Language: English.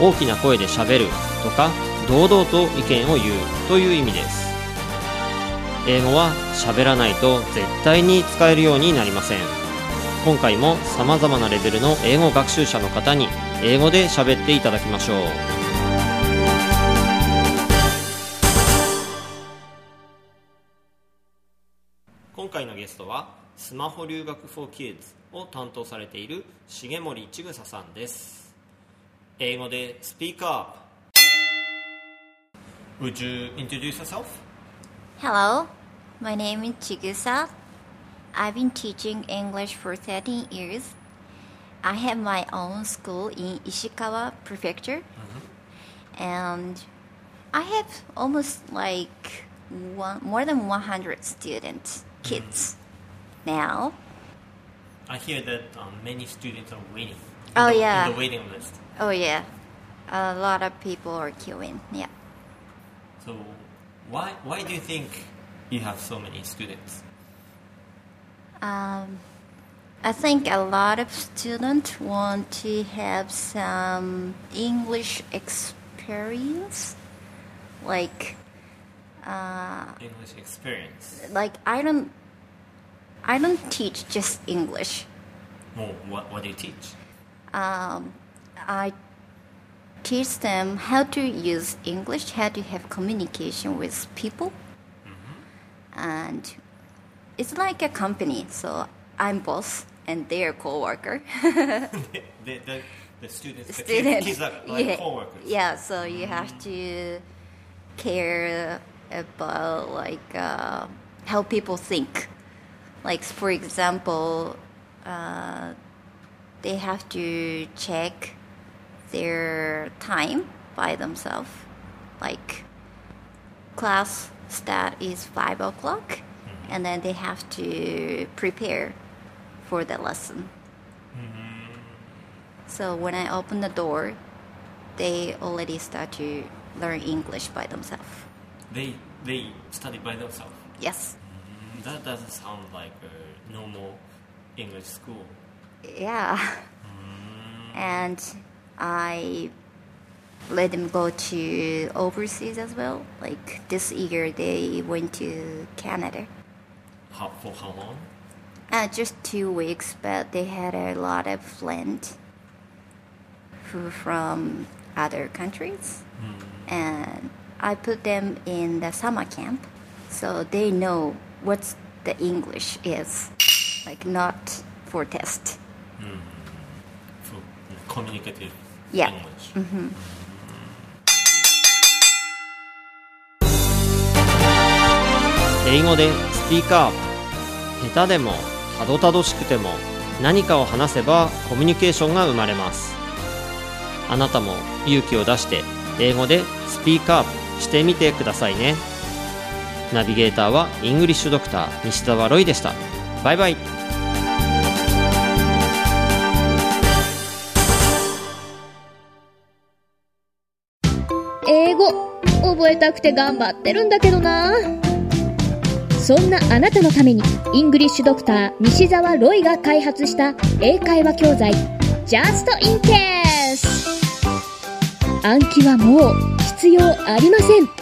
大きな声でしゃべるとか堂々と意見を言うという意味です。英語は喋らないと絶対に使えるようになりません。今回も様々なレベルの英語学習者の方に英語で喋っていただきましょう。今回のゲストはスマホ留学 for Kids を担当されている重森千草さんです。英語でスピーカー Would you introduce yourself? Hello, my name is Chigusa. I've been teaching English for 13 years. I have my own school in Ishikawa Prefecture, and I have almost like one, more than 100 students, kids, now. I hear that um, many students are waiting. Oh, the- yeah. The waiting list. Oh yeah, a lot of people are queuing. Yeah. So why why do you think you have so many students? Um, I think a lot of students want to have some English experience, like, uh, English experience. like I don't, I don't teach just English. Well, what what do you teach? Um, I teach them how to use English, how to have communication with people, and it's like a company. So I'm boss and they're co-worker. the, the, the students, the student. kids, kids are like yeah. co-workers. Yeah, so you have to care about like uh, how people think. Like for example, uh, they have to check their time by themselves. Like class start is five o'clock, and then they have to prepare for the lesson. So when I open the door, they already start to learn English by themselves. They they study by themselves. Yes. Mm, That doesn't sound like a normal English school. Yeah. And I let them go to overseas as well. Like this year, they went to Canada. How, for how long? Uh, just two weeks, but they had a lot of friends who from other countries, and I put them in the summer camp, so they know what the English is, like not for test. For communicative Yeah. English. 英語でスピーカー。下手でもたどたどしくても何かを話せばコミュニケーションが生まれます。あなたも勇気を出して英語でスピーカーしてみてくださいね。ナビゲーターはイングリッシュドクター西澤ロイでした。バイバイ覚えたくて頑張ってるんだけどな。そんなあなたのためにイングリッシュドクター西澤ロイが開発した英会話教材 Just in Case 暗記はもう必要ありません。